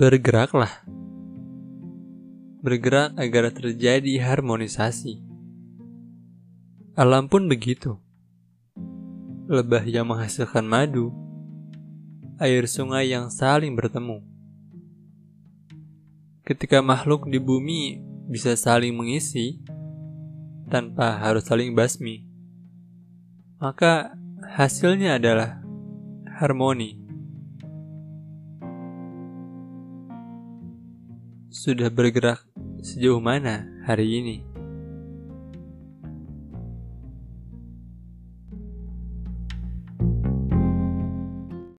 Bergeraklah. Bergerak agar terjadi harmonisasi. Alam pun begitu. Lebah yang menghasilkan madu, air sungai yang saling bertemu. Ketika makhluk di bumi bisa saling mengisi tanpa harus saling basmi, maka hasilnya adalah harmoni. Sudah bergerak sejauh mana hari ini?